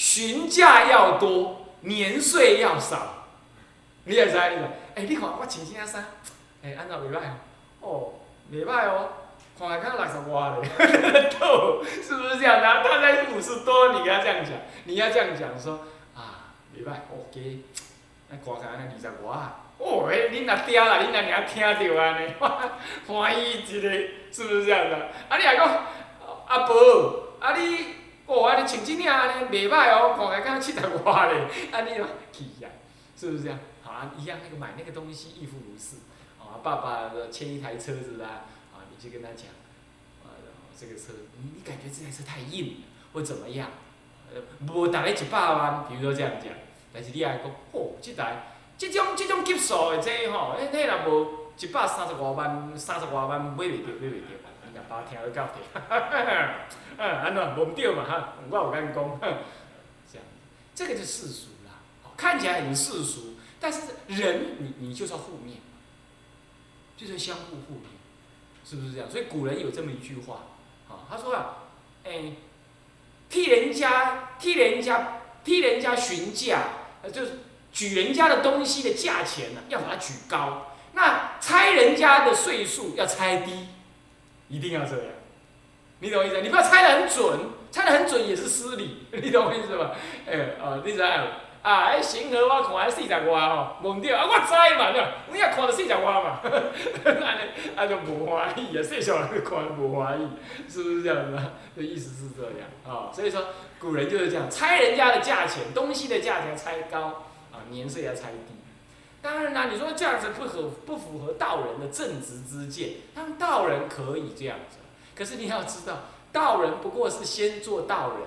旬假要多，年岁要少。你也知，你知？哎，你看我穿这件衫，哎，安怎袂歹哦？袂歹哦，看来看六十外嘞，逗，是不是这样的？他才五十多，你跟他这样讲，你要这样讲说啊，袂歹，OK，那看起来安尼二十外啊。哦，哎，恁若嗲啦，恁若尔听着安尼，欢喜一个，是不是这样的？啊，你若讲阿婆，啊你，哦，啊你穿这领 安尼袂歹哦，看起来敢七十外嘞，啊你气啊，是不是这样？好啊，一样那个买那个东西亦复如是。啊，爸爸的签一台车子啦，啊，你就跟他讲，啊，这个车，你感觉这台车太硬了，或怎么样？呃，无大概一百万，比如说这样讲，但是你还讲，哦，这台。即种即种级数的这吼，迄迄若无一百三十五万、三十外万买袂着，买袂着。你阿爸听了够着，嗯，安怎无毋对嘛哈？我有甲你讲，这样，这个就世俗啦。看起来很世俗，但是人，你你就是要互面，就是相互互面，是不是这样？所以古人有这么一句话，啊，他说啊，哎，替人家替人家替人家询价，呃，就是。举人家的东西的价钱呢，要把它举高；那猜人家的岁数要猜低，一定要这样。你懂我意思？你不要猜得很准，猜得很准也是失礼。你懂我意思吧？哎，哦，你知啊？啊，迄星河我看还四十外吼，问着啊，我知嘛，对你也看到四十外嘛，安尼啊就无欢喜啊，世上人看无欢喜，是不是这样子？的意思是这样啊，所以说古人就是这样，猜人家的价钱，东西的价钱猜高。啊年岁要猜低，当然啦，你说这样子不合不符合道人的正直之见，当道人可以这样子。可是你要知道，道人不过是先做道人，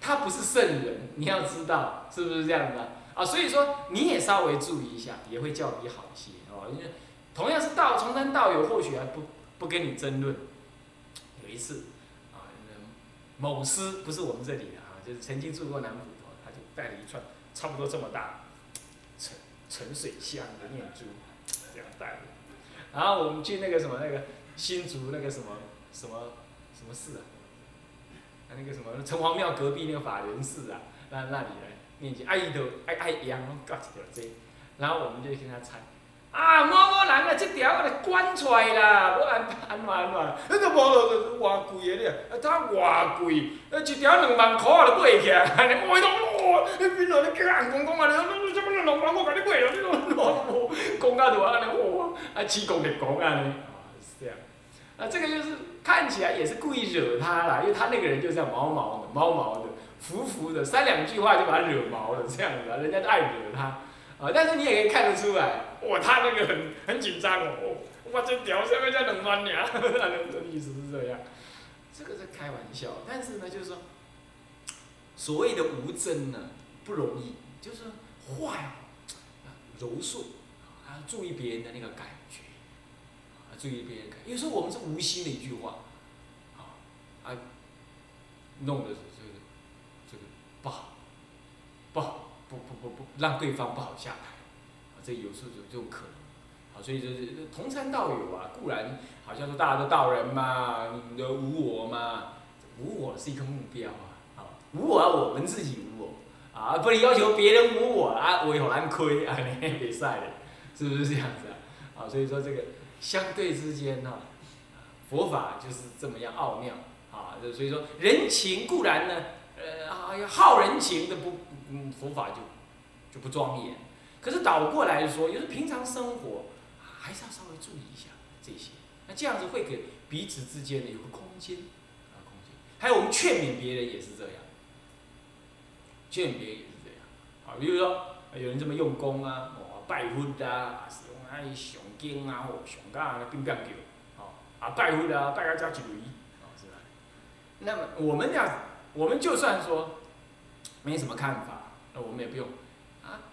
他不是圣人，你要知道是不是这样的啊？所以说你也稍微注意一下，也会较比好一些哦。因为同样是道从山道友，或许还不不跟你争论。有一次啊，某师不是我们这里的啊，就是曾经住过南普陀，他就带了一串差不多这么大。沉水香的念珠，这样带。然后我们去那个什么那个新竹那个什么什么什么寺啊，啊那个什么城隍庙隔壁那个法源寺啊，那那里来念经，爱都爱爱羊搞一条这，然后我们就跟他猜。啊，某某人啊，这条我来关出来啦，我安安怎安怎，那个无咯，偌贵的咧，啊，他偌贵，啊，一条两万块啊，就买起来，安尼，我讲哇，你边度你叫人讲讲啊，你你怎么两万我甲你买了，你怎么讲到就安尼哇，啊，起讲就讲安尼，啊，是这样，啊，这个就是看起来也是故意惹他啦，因为他那个人就这样毛毛的、毛毛的、浮浮的，三两句话就把他惹毛了，这样子啊，人家爱惹他。啊，但是你也可以看得出来，哇，他那个很很紧张哦，哇，这屌下面在冷翻你啊，他的意思是这样，这个是开玩笑，但是呢，就是说，所谓的无真呢，不容易，就是坏，柔顺啊，注意别人的那个感觉，啊，注意别人感，有时候我们是无心的一句话，啊，啊，弄的这个这个不好，不好。不不不不，让对方不好下台，啊，这有时候有这种可能，啊，所以就是同参道友啊，固然好像说大家都道人嘛，你都无我嘛，无我是一个目标啊，啊，无我我们自己无我，啊，不能要求别人无我啊，我有难亏 啊，你别晒了，是不是这样子啊？啊，所以说这个相对之间呢，佛法就是这么样奥妙，啊，所以说人情固然呢，呃，啊，要好人情的不。嗯，佛法就就不庄严，可是倒过来说，就是平常生活还是要稍微注意一下这些，那这样子会给彼此之间呢有个空间啊，空间。还有我们劝勉别人也是这样，鉴别也是这样。啊，比如说有人这么用功啊，哦，拜佛啊，是用爱上经啊，或上加冰冰叫，哦，啊拜佛啊，拜个加一类，哦，是吧？那么我们要，我们就算说没什么看法。那我们也不用，啊，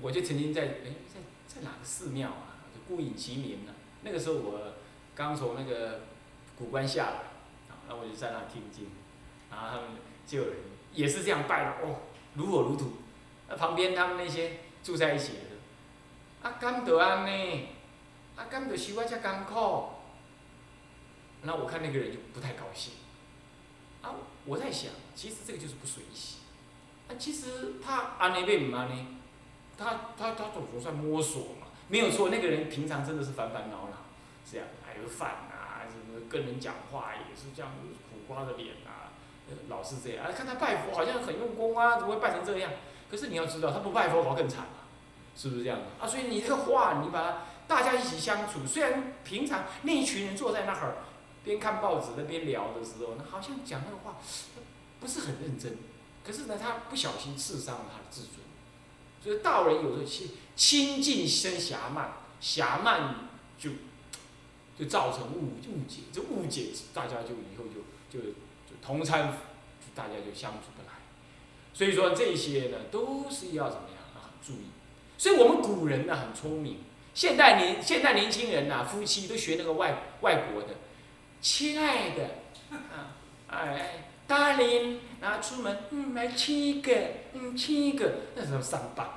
我就曾经在哎在在哪个寺庙啊，就孤影其名呢。那个时候我刚从那个古关下来，啊，那我就在那听经，然后他们就有人也是这样拜的，哦，如火如荼。那旁边他们那些住在一起的，啊，甘得安呢？啊，甘得修啊这艰苦。那我看那个人就不太高兴，啊，我在想，其实这个就是不随喜。啊其实他安尼被唔安尼，他他他总总在摸索嘛，没有错。那个人平常真的是烦烦恼恼，这样还有饭啊，什么跟人讲话也是这样苦瓜的脸，老是这样。啊，看他拜佛好像很用功啊，怎么会拜成这样？可是你要知道，他不拜佛反而更惨啊，是不是这样啊，所以你这个话，你把它大家一起相处，虽然平常那一群人坐在那儿边看报纸那边聊的时候，那好像讲那个话不是很认真，可是呢，他不小心刺伤了他的自尊。所以道人有时候亲亲近生狭慢，狭慢就就造成误误解，这误解大家就以后就就同参，大家就相处不来。所以说这些呢，都是要怎么样啊？注意。所以我们古人呢很聪明，现代年现代年轻人呐，夫妻都学那个外外国的，亲爱的，啊，哎，darling，然后出门，嗯，来亲一个，嗯，亲一个，那时候上班。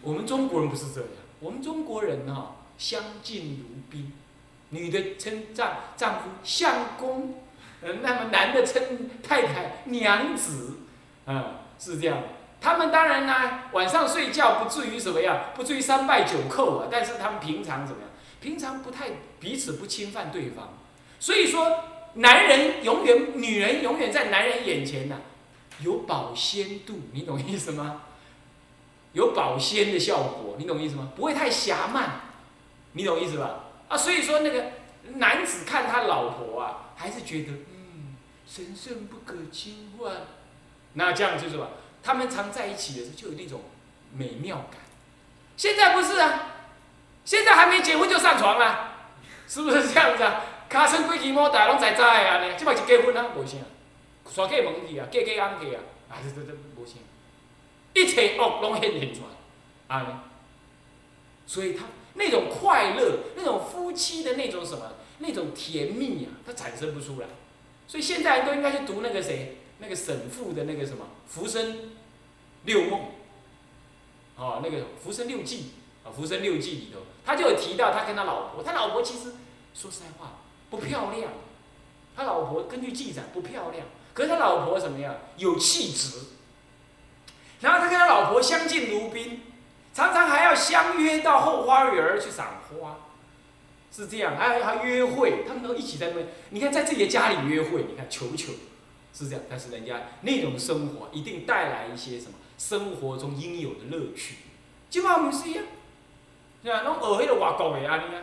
我们中国人不是这样，我们中国人哈，相敬如宾，女的称丈丈夫相公，那么男的称太太娘子，嗯。是这样，他们当然呢，晚上睡觉不至于什么样，不至于三拜九叩啊。但是他们平常怎么样？平常不太彼此不侵犯对方。所以说，男人永远，女人永远在男人眼前呢，有保鲜度，你懂意思吗？有保鲜的效果，你懂意思吗？不会太狭慢，你懂意思吧？啊，所以说那个男子看他老婆啊，还是觉得嗯，神圣不可侵犯。那这样就是吧？他们常在一起的时候就有那种美妙感。现在不是啊，现在还没结婚就上床了，是不是这样子啊？卡生几支毛大拢在在啊呢？即摆是结婚啊，无啥，刷过门去啊，嫁嫁安去啊，啊这这这无啥，一切恶拢显现出来，啊所以他那种快乐，那种夫妻的那种什么，那种甜蜜啊，它产生不出来。所以现在都应该去读那个谁？那个沈复的那个什么《浮生六梦》，哦，那个《浮生六记》啊，《浮生六记》里头，他就有提到他跟他老婆，他老婆其实说实在话不漂亮，他老婆根据记载不漂亮，可是他老婆怎么样？有气质，然后他跟他老婆相敬如宾，常常还要相约到后花园去赏花，是这样，还还约会，他们都一起在那边，你看在自己的家里约会，你看求求。是这样，但是人家那种生活一定带来一些什么生活中应有的乐趣。今嘛不是呀，是吧？拢学迄个外国的安尼啊，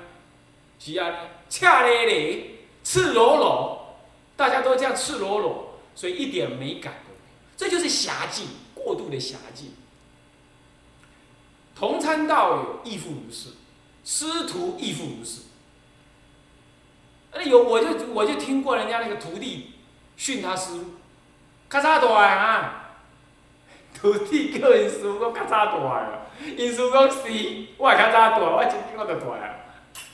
是安尼，赤咧咧，赤裸裸，大家都这样赤裸裸，所以一点美感都没有。这就是狭境，过度的狭境。同参道友亦复如是，师徒亦复如是。那有我就我就听过人家那个徒弟。训他师傅，较早大啊！徒弟叫因师傅讲较早大啊，因师傅讲是，我也较早大，我今天我就大啊。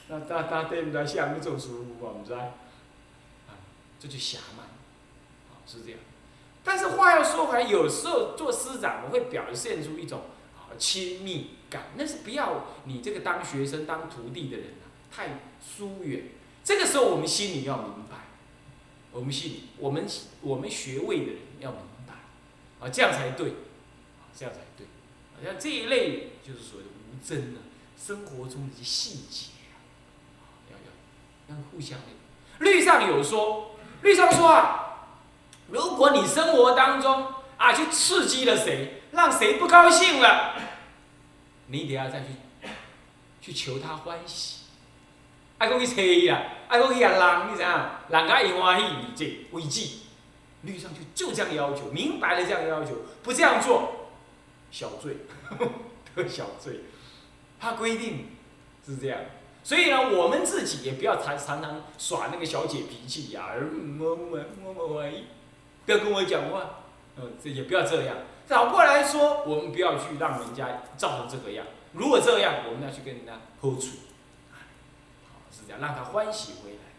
那那那对不对？是安尼做师傅我毋知。啊，这就狭慢，啊是这样。但是话要说回来，有时候做师长，我会表现出一种啊亲密感，那是不要你这个当学生、当徒弟的人啊太疏远。这个时候我们心里要明白。我们心里，我们我们学位的人要明白，啊，这样才对，啊，这样才对，好像这一类就是所谓的无真啊，生活中的一些细节啊，要要要互相的。律上有说，律上说啊，如果你生活当中啊去刺激了谁，让谁不高兴了，你得要再去去求他欢喜。爱讲去找伊啊，爱讲去啊人，你知影？人家伊欢喜，你这为止。律上就就这样要求，明白了这样要求，不这样做，小罪，得小罪。他规定是这样，所以呢，我们自己也不要常常常耍那个小姐脾气呀，么么么么欢喜，不要跟我讲话，嗯，这也不要这样。反过来说，我们不要去让人家造成这个样。如果这样，我们要去跟人家喝处。让他欢喜回来，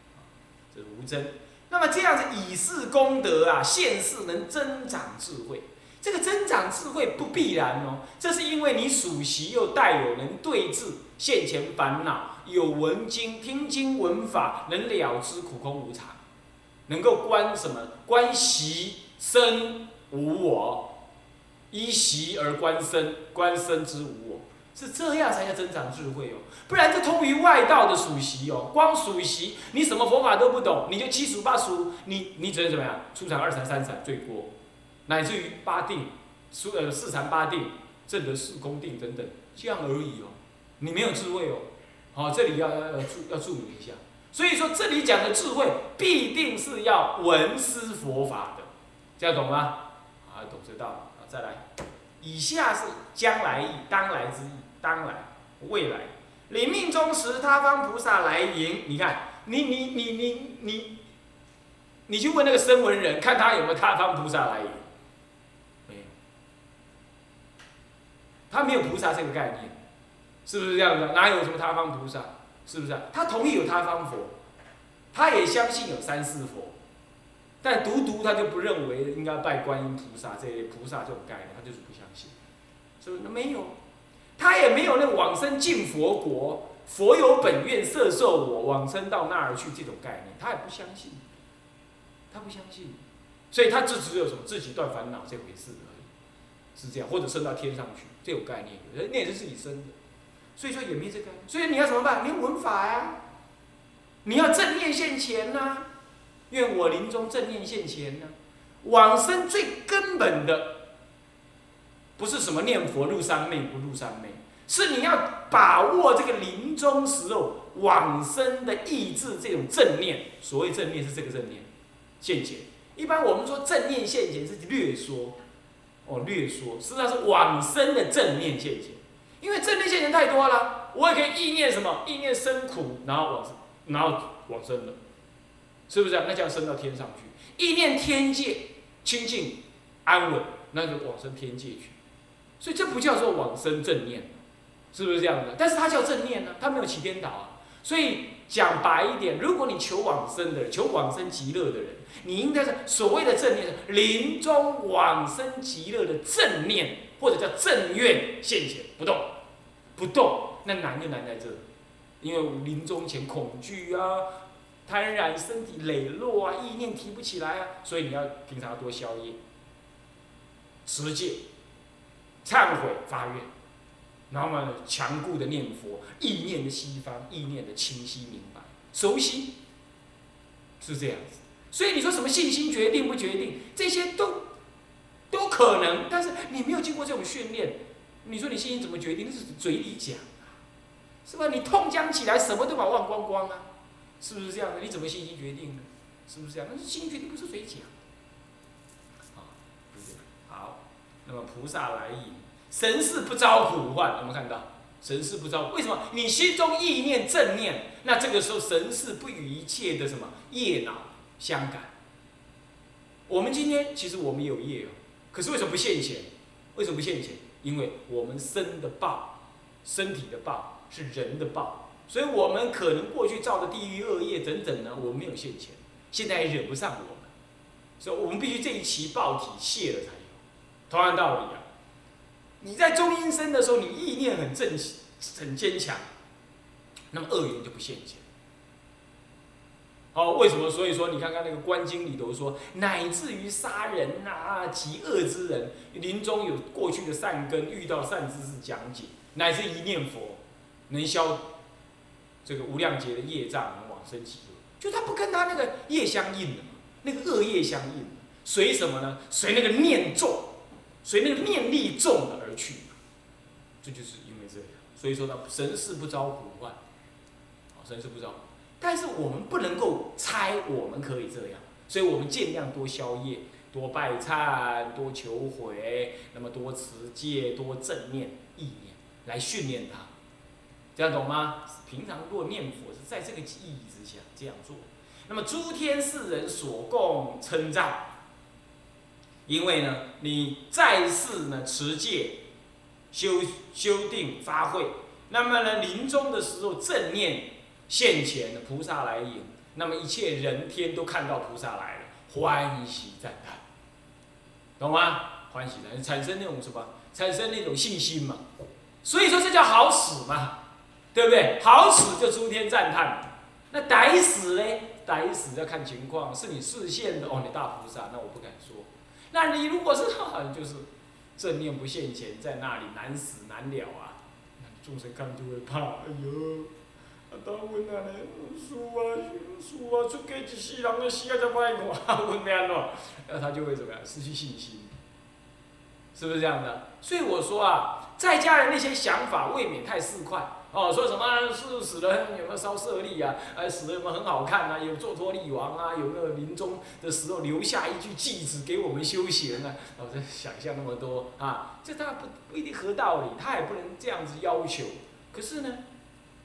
这是无争。那么这样子以示功德啊，现世能增长智慧。这个增长智慧不必然哦，这是因为你属习又带有能对治现前烦恼，有闻经听经闻法，能了知苦空无常，能够观什么？观习生无我，依习而观身，观身之无我，是这样才叫增长智慧哦。不然这通于外道的属习哦，光属习，你什么佛法都不懂，你就七属八属，你你只能怎么样？初禅、二禅、三禅最多，乃至于八定，四呃四禅八定，正得四功定等等，这样而已哦。你没有智慧哦。好，这里要要要注要注明一下。所以说这里讲的智慧，必定是要闻思佛法的，这样懂吗？啊，懂知道。啊，再来，以下是将来意，当来之意，当来，未来。临命中时，他方菩萨来迎。你看，你你你你你，你去问那个声闻人，看他有没有他方菩萨来迎。没有，他没有菩萨这个概念，是不是这样的？哪有什么他方菩萨？是不是？他同意有他方佛，他也相信有三世佛，但独独他就不认为应该拜观音菩萨这类菩萨这种概念，他就是不相信。是不是？没有。他也没有那往生进佛国，佛有本愿摄受我往生到那儿去这种概念，他也不相信，他不相信，所以他就只有什么自己断烦恼这回事而已，是这样，或者升到天上去这种概念，那也是自己生的，所以说也没这个，所以你要怎么办？你闻法呀，你要正念现前呐，愿我临终正念现前呢，往生最根本的。不是什么念佛入三昧不入三昧，是你要把握这个临终时候往生的意志这种正念。所谓正念是这个正念现前。一般我们说正念现前是略说，哦略说，实际上是往生的正念现前。因为正念现前太多了，我也可以意念什么？意念生苦，然后往然后往生了，是不是？那叫升到天上去。意念天界清净安稳，那就往生天界去。所以这不叫做往生正念，是不是这样的？但是它叫正念呢，它没有起颠倒啊。所以讲白一点，如果你求往生的，求往生极乐的人，你应该是所谓的正念是，临终往生极乐的正念，或者叫正愿现前不动，不动，那难就难在这，因为临终前恐惧啊，贪染身体磊落啊，意念提不起来啊，所以你要平常多消业，持戒。忏悔发愿，然后呢，强固的念佛，意念的西方，意念的清晰明白，熟悉，是这样子。所以你说什么信心决定不决定，这些都都可能，但是你没有经过这种训练，你说你信心怎么决定？那是嘴里讲啊，是吧？你痛将起来，什么都把忘光光啊，是不是这样的？你怎么信心决定呢？是不是这样？那是信心决定，不是谁讲。好那么菩萨来迎，神事不招苦患。我们看到神事不招，为什么？你心中意念正念，那这个时候神事不与一切的什么业恼相感。我们今天其实我们有业哦，可是为什么不现前？为什么不现前？因为我们生的报，身体的报是人的报，所以我们可能过去造的地狱恶业等等呢，我们没有现前，现在也惹不上我们，所以我们必须这一期报体泄了才有。同样道理啊，你在中阴身的时候，你意念很正、很坚强，那么恶缘就不现前。好，为什么？所以说，你看看那个《观经》里头说，乃至于杀人呐、极恶之人，临终有过去的善根，遇到善知识讲解，乃至一念佛，能消这个无量劫的业障，能往生极乐。就他不跟他那个业相应的嘛，那个恶业相应，随什么呢？随那个念重。随那个念力重的而去，这就是因为这样。所以说呢，神是不招苦患，啊，神是不招。但是我们不能够猜我们可以这样，所以我们尽量多消业，多拜忏，多求悔，那么多持戒，多正念意念来训练它。这样懂吗？平常若念佛是在这个意义之下这样做。那么诸天世人所共称赞。因为呢，你在世呢持戒、修修定、发慧，那么呢临终的时候正念现前，菩萨来迎，那么一切人天都看到菩萨来了，欢喜赞叹，懂吗？欢喜的产生那种什么？产生那种信心嘛。所以说这叫好死嘛，对不对？好死就诸天赞叹，那歹死呢？歹死要看情况，是你视线的哦，你大菩萨，那我不敢说。那你如果是就是正念不现前，在那里难死难了啊！那众生看就会怕，哎呦，啊，当阮安尼，师啊，师啊，出家一世人，死啊才歹看，阮要安怎？那他就会怎么样？失去信心，是不是这样的？所以我说啊，在家人那些想法未免太市侩。哦，说什么是死了有没有烧舍利啊？哎，死了有没有很好看啊？有做托利王啊？有没有临终的时候留下一句偈子给我们修行啊？哦，在想象那么多啊，这当然不不一定合道理，他也不能这样子要求。可是呢，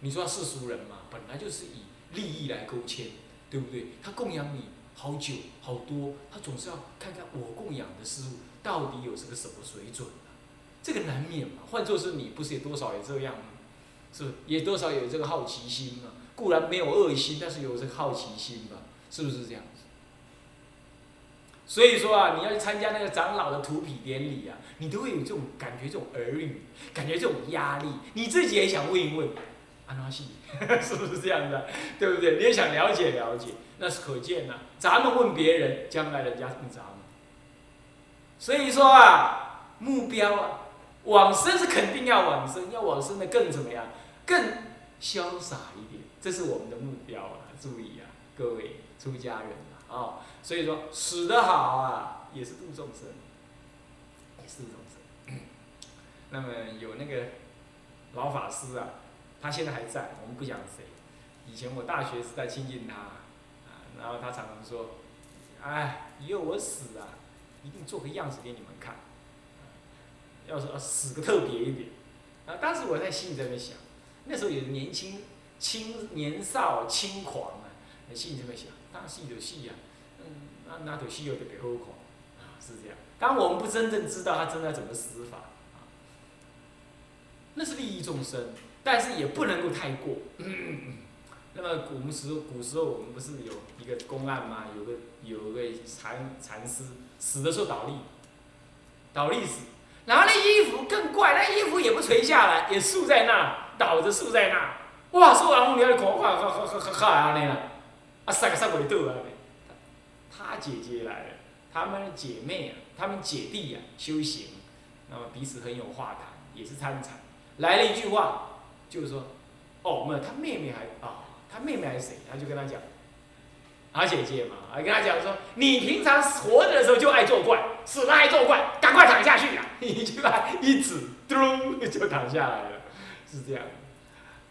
你说世俗人嘛，本来就是以利益来勾牵，对不对？他供养你好久好多，他总是要看看我供养的事物到底有这个什么水准啊？这个难免嘛。换作是你，不是也多少也这样吗？是，也多少有这个好奇心嘛？固然没有恶心，但是有这个好奇心吧？是不是这样子？所以说啊，你要去参加那个长老的土坯典礼啊，你都会有这种感觉，这种耳语，感觉这种压力，你自己也想问一问，阿拉西，是不是这样的？对不对？你也想了解了解，那是可见呐。咱们问别人，将来人家问咱们。所以说啊，目标啊，往生是肯定要往生，要往生的更怎么样？更潇洒一点，这是我们的目标啊！注意啊，各位出家人啊，哦，所以说死得好啊，也是度众生，也是度众生。那么有那个老法师啊，他现在还在，我们不讲谁。以前我大学时代亲近他，啊，然后他常常说：“哎，以后我死啊，一定做个样子给你们看，要说死个特别一点。”啊，当时我在心里在那想。那时候也是年轻、轻年少轻狂啊，心里这么想，当戏有戏呀，嗯，那那就戏有特别好看，啊，是这样。当我们不真正知道他真的怎么死法，啊，那是利益众生，但是也不能够太过。那么古时古时候我们不是有一个公案吗？有个有个禅禅师死的时候倒立，倒立死，然后那衣服更怪，那衣服也不垂下来，也竖在那。倒着竖在那，哇！所有人你看，看，看，看，看，看，看安尼啦，啊，三个三尾倒啊！他姐姐来了，他们姐妹啊，他们姐弟啊，修行，那么彼此很有话谈，也是参禅。来了一句话，就是说，哦，没有，他妹妹还啊，他妹妹还是谁？他就跟他讲，他姐姐嘛，还跟他讲说，你平常活着的时候就爱作怪，死了还作怪，赶快躺下去呀！一句话一指，咚就躺下来了。是这样，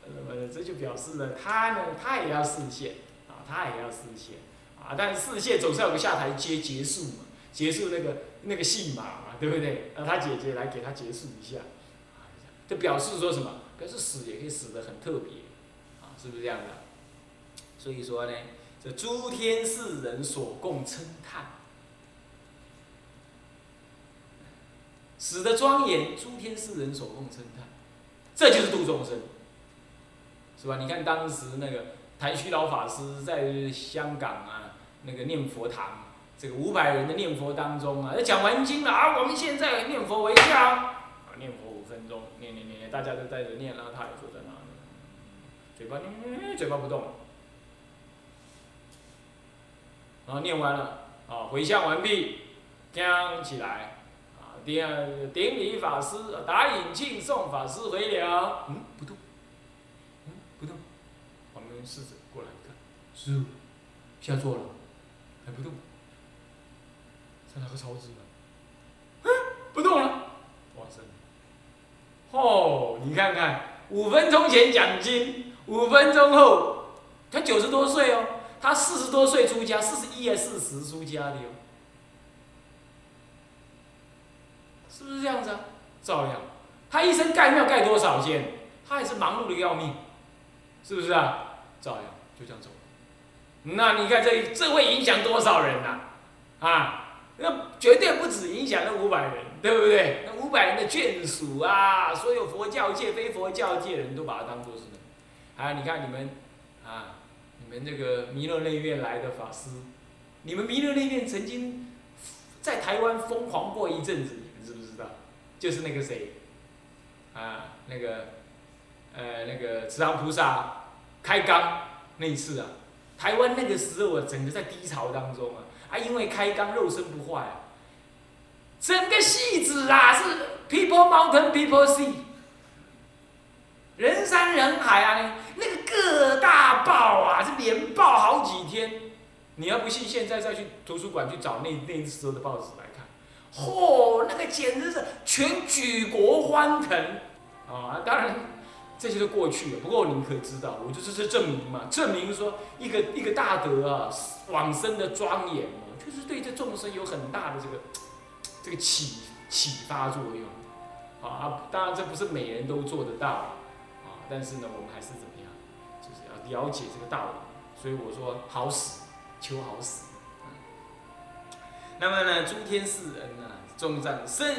那么这就表示了他呢，他也要视线啊，他也要视线啊，但是视线总是要个下台阶结束嘛，结束那个那个戏码嘛，对不对？让他姐姐来给他结束一下，这表示说什么？表示死也可以死得很特别，啊，是不是这样的？所以说呢，这诸天世人所共称叹，死的庄严，诸天世人所共称叹。这就是度众生，是吧？你看当时那个台虚老法师在香港啊，那个念佛堂，这个五百人的念佛当中啊，讲完经了啊，我们现在念佛为教，啊，念佛五分钟，念念念念，大家都在这念，然后他也坐在那里，嘴巴念，嘴巴不动，然后念完了，啊，回向完毕，将起来。第二，顶礼法师，打引庆送法师回了。嗯，不动。嗯，不动。我们试着过来一看，师傅下座了，还不动。在哪个超子呢？嗯，不动了。哇塞！哦，你看看，五分钟前讲经，五分钟后，他九十多岁哦，他四十多岁出家，四十一还四十出家的哟。是不是这样子啊？照样，他一生盖庙盖多少间，他也是忙碌的要命，是不是啊？照样就这样走。那你看这这会影响多少人呐？啊，那绝对不止影响那五百人，对不对？那五百人的眷属啊，所有佛教界、非佛教界的人都把它当做是的。啊，你看你们啊，你们这个弥勒内院来的法师，你们弥勒内院曾经在台湾疯狂过一阵子。你们知不知道？就是那个谁，啊，那个，呃，那个慈航菩萨开缸那一次啊，台湾那个时候啊，整个在低潮当中啊，啊，因为开缸肉身不坏啊，整个戏子啊是 people mountain people sea，人山人海啊，你要不信，现在再去图书馆去找那那时候的报纸来看，嚯，那个简直是全举国欢腾啊！当然这些都过去了，不过您可以知道，我就是这证明嘛，证明说一个一个大德啊往生的庄严嘛，就是对这众生有很大的这个这个启启发作用啊！当然这不是每人都做得到啊，但是呢，我们还是怎么样，就是要了解这个道理，所以我说好死。求好死。那么呢，诸天世人呢，众赞生，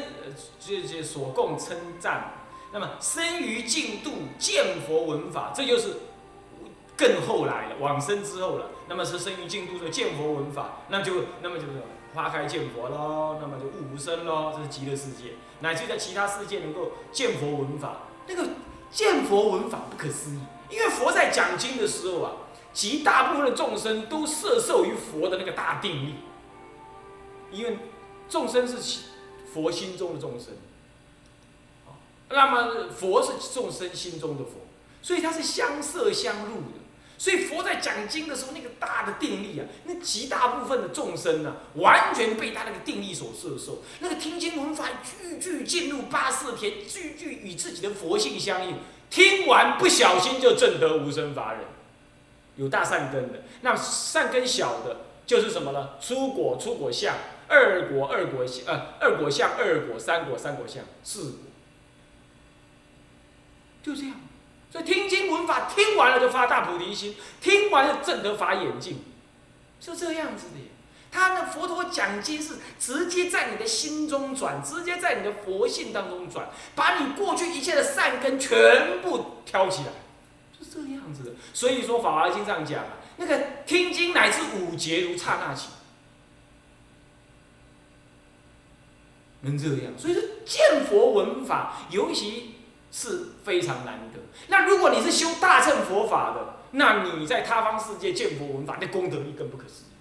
这些所供称赞。那么生于净土，见佛闻法，这就是更后来了，往生之后了。那么是生于净土说见佛闻法，那就那么就是花开见佛喽，那么就悟无生喽，这是极乐世界。乃至在其他世界能够见佛闻法，那个见佛闻法不可思议，因为佛在讲经的时候啊。极大部分的众生都摄受于佛的那个大定力，因为众生是佛心中的众生，那么佛是众生心中的佛，所以它是相摄相入的。所以佛在讲经的时候，那个大的定力啊，那极大部分的众生呢，完全被他那个定力所摄受，那个听经闻法句句进入八四田，句句与自己的佛性相应，听完不小心就证得无生法忍。有大善根的，那善根小的，就是什么呢？出果、出果相，二果、二果相，呃，二果相、二果、三果、三果相，四果，就这样。所以听经闻法，听完了就发大菩提心，听完了正得法眼净，是这样子的。他那佛陀讲经是直接在你的心中转，直接在你的佛性当中转，把你过去一切的善根全部挑起来。这样子的，所以说《法华经》上讲啊，那个听经乃至五劫如刹那起，能这样。所以说见佛闻法，尤其是非常难得。那如果你是修大乘佛法的，那你在他方世界见佛闻法，那功德力更不可思议。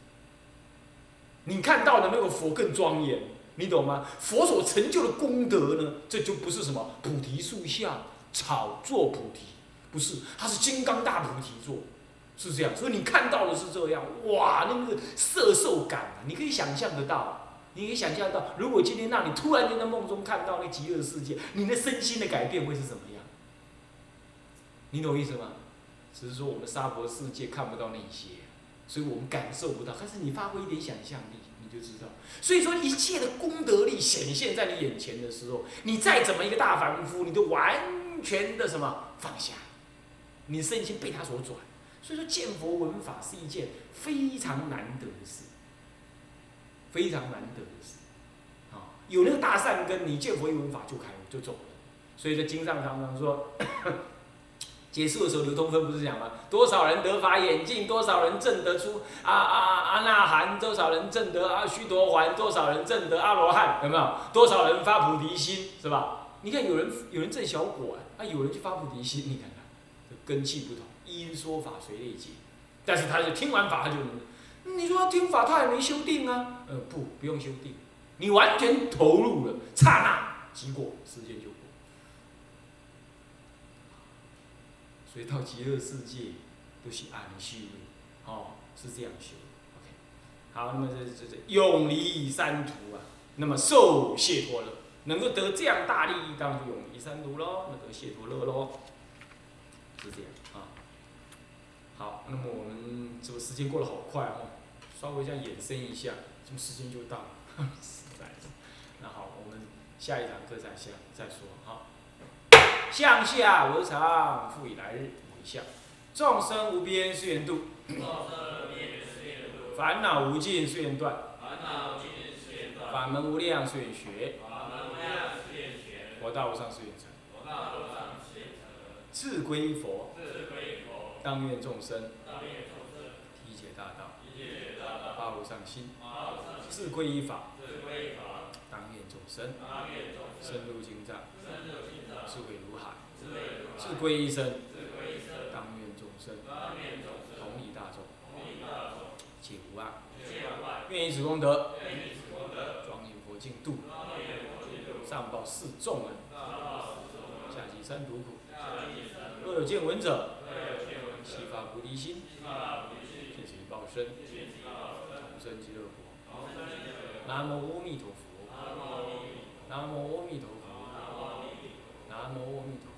你看到的那个佛更庄严，你懂吗？佛所成就的功德呢，这就不是什么菩提树下炒作菩提。不是，它是金刚大菩提座，是这样。所以你看到的是这样，哇，那个色受感啊，你可以想象得到，你可以想象到，如果今天让你突然间在梦中看到那极乐世界，你的身心的改变会是怎么样？你懂意思吗？只是说我们娑婆世界看不到那些，所以我们感受不到。但是你发挥一点想象力，你就知道。所以说一切的功德力显现在你眼前的时候，你再怎么一个大凡夫，你都完全的什么放下。你身心被他所转，所以说见佛闻法是一件非常难得的事，非常难得的事。啊，有那个大善根，你见佛一闻法就开就走了。所以在经上常常说，结束的时候，刘通芬不是讲吗？多少人得法眼镜，多少人证得出啊啊阿那含，多少人证得阿须陀环，多少人证得阿罗汉，有没有？多少人发菩提心，是吧？你看有人有人证小果啊，有人去发菩提心，你看。根气不同，因说法随类解，但是他就听完法他就能，你说听法他也没修定啊，呃不不用修定，你完全投入了，刹那即过，时间就过，所以到极乐世界都是安修的，哦是这样修，OK，好，那么这这这永离三途啊，那么受解脱乐，能够得这样大利益，当然永离三途喽，那得解脱乐喽。是这样啊，好，那么我们这个时间过得好快哦，稍微这样延伸一下，这么时间就到了，实在是。那好，我们下一堂课再下再说哈。向下为常，复以来日为相。众生无边誓愿度，烦恼无尽誓愿断，法门无量誓愿学，佛道无上誓愿成。自归佛，当愿众生体解大道，发无上心；自归依法，当愿众生深入经藏，智慧如海；自归依身，当愿众生同理大众，解无碍。愿以此功德，庄严佛净土。上报四众恩，下济三途苦。若有见闻者，悉发菩提心，尽此报身，同生极乐国。南无阿弥陀佛。南无阿弥陀佛。南无阿弥陀。